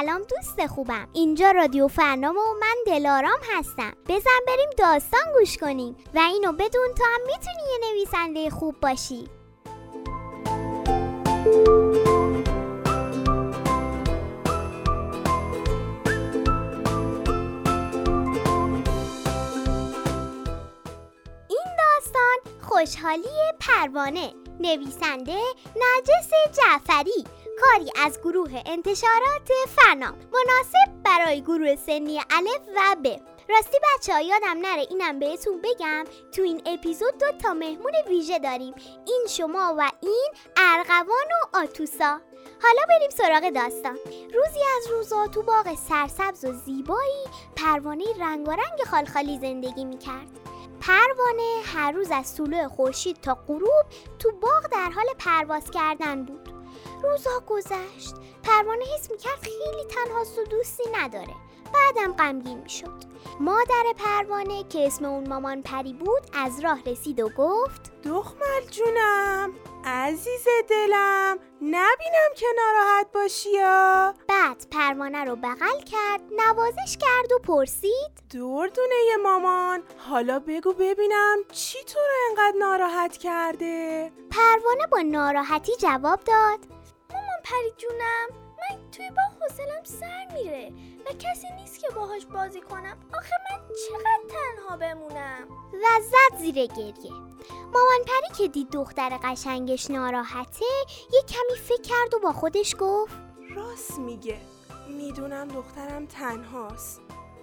سلام دوست خوبم. اینجا رادیو فرنام و من دلارام هستم. بزن بریم داستان گوش کنیم و اینو بدون تو هم می‌تونی یه نویسنده خوب باشی. این داستان خوشحالی پروانه. نویسنده نرجس جعفری. کاری از گروه انتشارات فرنام مناسب برای گروه سنی الف و ب. راستی بچه ها یادم نره اینم بهتون بگم تو این اپیزود دو تا مهمون ویژه داریم. این شما و این ارغوان و آتوسا. حالا بریم سراغ داستان. روزی از روزا تو باغ سرسبز و زیبایی پروانه رنگارنگ خالخالی زندگی می‌کرد. پروانه هر روز از طلوع خورشید تا غروب تو باغ در حال پرواز کردن بود. روزها گذشت. پروانه حس می‌کرد خیلی تنهاست و دوستی نداره. بعدم غمگین می‌شد. مادر پروانه که اسم اون مامان پری بود از راه رسید و گفت دختر جونم عزیز دلم نبینم که ناراحت باشی یا؟ بعد پروانه رو بغل کرد نوازش کرد و پرسید دردونه یه مامان حالا بگو ببینم چی تو رو انقدر ناراحت کرده؟ پروانه با ناراحتی جواب داد پری جونم من توی باغ حوصلم سر میره و کسی نیست که باهاش بازی کنم. آخه من چقدر تنها بمونم؟ و زد زیر گریه. مامان پری که دید دختر قشنگش ناراحته یه کمی فکر کرد و با خودش گفت راست میگه. می‌دونم دخترم تنهاست.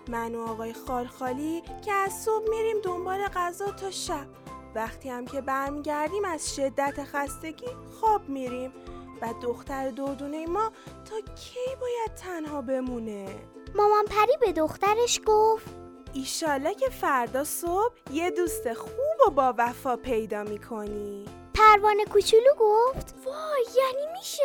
من و آقای خالخالی که از صبح میریم دنبال غذا تا شب. وقتی هم که برمیگردیم از شدت خستگی خواب میریم. و دختر دودونه ما تا کی باید تنها بمونه؟ مامان پری به دخترش گفت ایشالا که فردا صبح یه دوست خوب و با وفا پیدا می‌کنی. پروانه کوچولو گفت وای یعنی میشه؟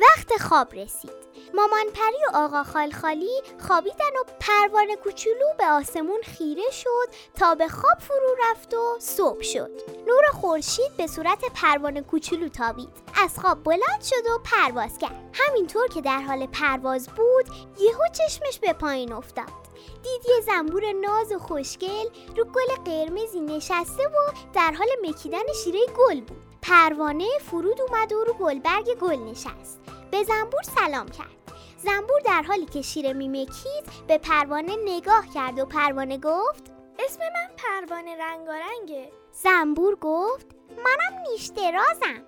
وقت خواب رسید. مامان پری و آقا خالخالی خوابیدن و پروانه کوچولو به آسمون خیره شد تا به خواب فرو رفت و صبح شد. نور خورشید به صورت پروانه کوچولو تابید. از خواب بلند شد و پرواز کرد. همینطور که در حال پرواز بود یهو چشمش به پایین افتاد. دید یه زنبور ناز و خوشگل رو گل قرمزی نشسته و در حال مکیدن شیره گل بود. پروانه فرود اومد و رو گلبرگ گل نشست. به زنبور سلام کرد. زنبور در حالی که شیره میمکید به پروانه نگاه کرد و پروانه گفت اسم من پروانه رنگارنگه. زنبور گفت منم نیشترازم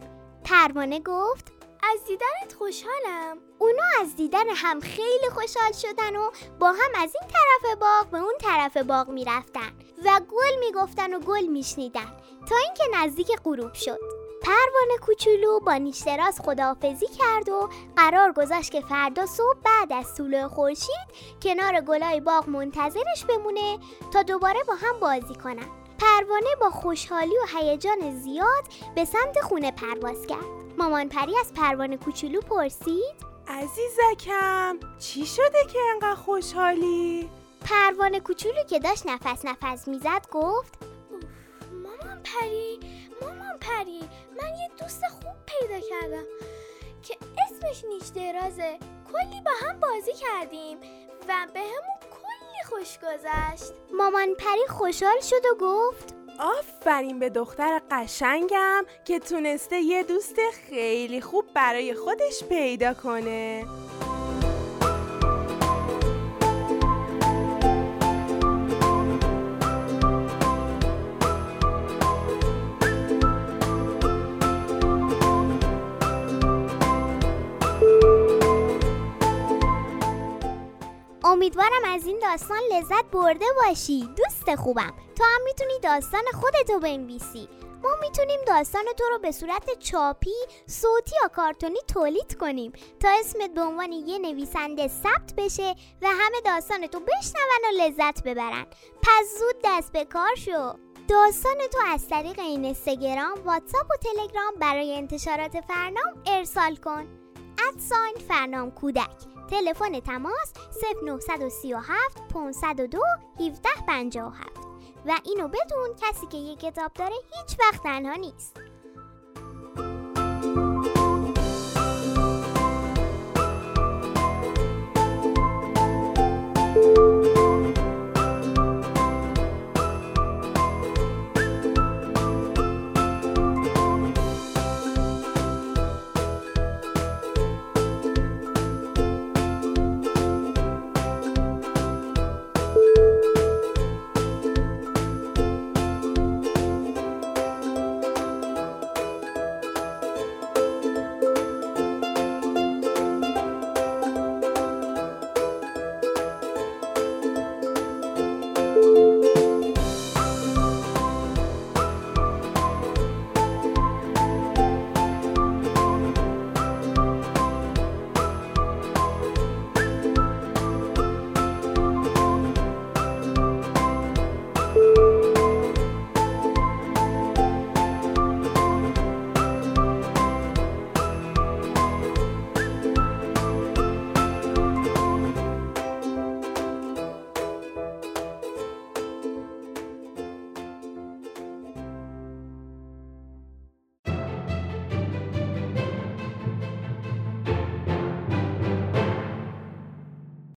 پروانه گفت از دیدنت خوشحالم. اونا از دیدن هم خیلی خوشحال شدن و با هم از این طرف باغ به اون طرف باغ می‌رفتن و گل می‌گفتن و گل میشنیدن تا اینکه نزدیک غروب شد. پروانه کوچولو با نیشتراز خداحافظی کرد و قرار گذاشت که فردا صبح بعد از طلوع خورشید کنار گلای باغ منتظرش بمونه تا دوباره با هم بازی کنن پروانه با خوشحالی و هیجان زیاد به سمت خونه پرواز کرد مامان پری از پروانه کوچولو پرسید عزیزکم چی شده که انقدر خوشحالی؟ پروانه کوچولو که داشت نفس نفس می‌زد گفت مامان پری پری من یه دوست خوب پیدا کردم که اسمش نیش درازه کلی با هم بازی کردیم و به همون کلی خوش گذشت. مامان پری خوشحال شد و گفت آفرین به دختر قشنگم که تونسته یه دوست خیلی خوب برای خودش پیدا کنه. امیدوارم از این داستان لذت برده باشی. دوست خوبم. تو هم می‌تونی داستان خودتو بنویسی. ما می‌تونیم داستان تو رو به صورت چاپی، صوتی یا کارتونی تولید کنیم. تا اسمت به عنوان یه نویسنده ثبت بشه و همه داستان تو بشنون و لذت ببرن. پس زود دست به کار شو. داستان تو از طریق این اینستاگرام، واتساپ و تلگرام برای انتشارات فرنام ارسال کن. ادساین فرنام کودک. تلفن تماس 0937 502 1757 و اینو بدون کسی که یه کتاب داره هیچ وقت تنها نیست.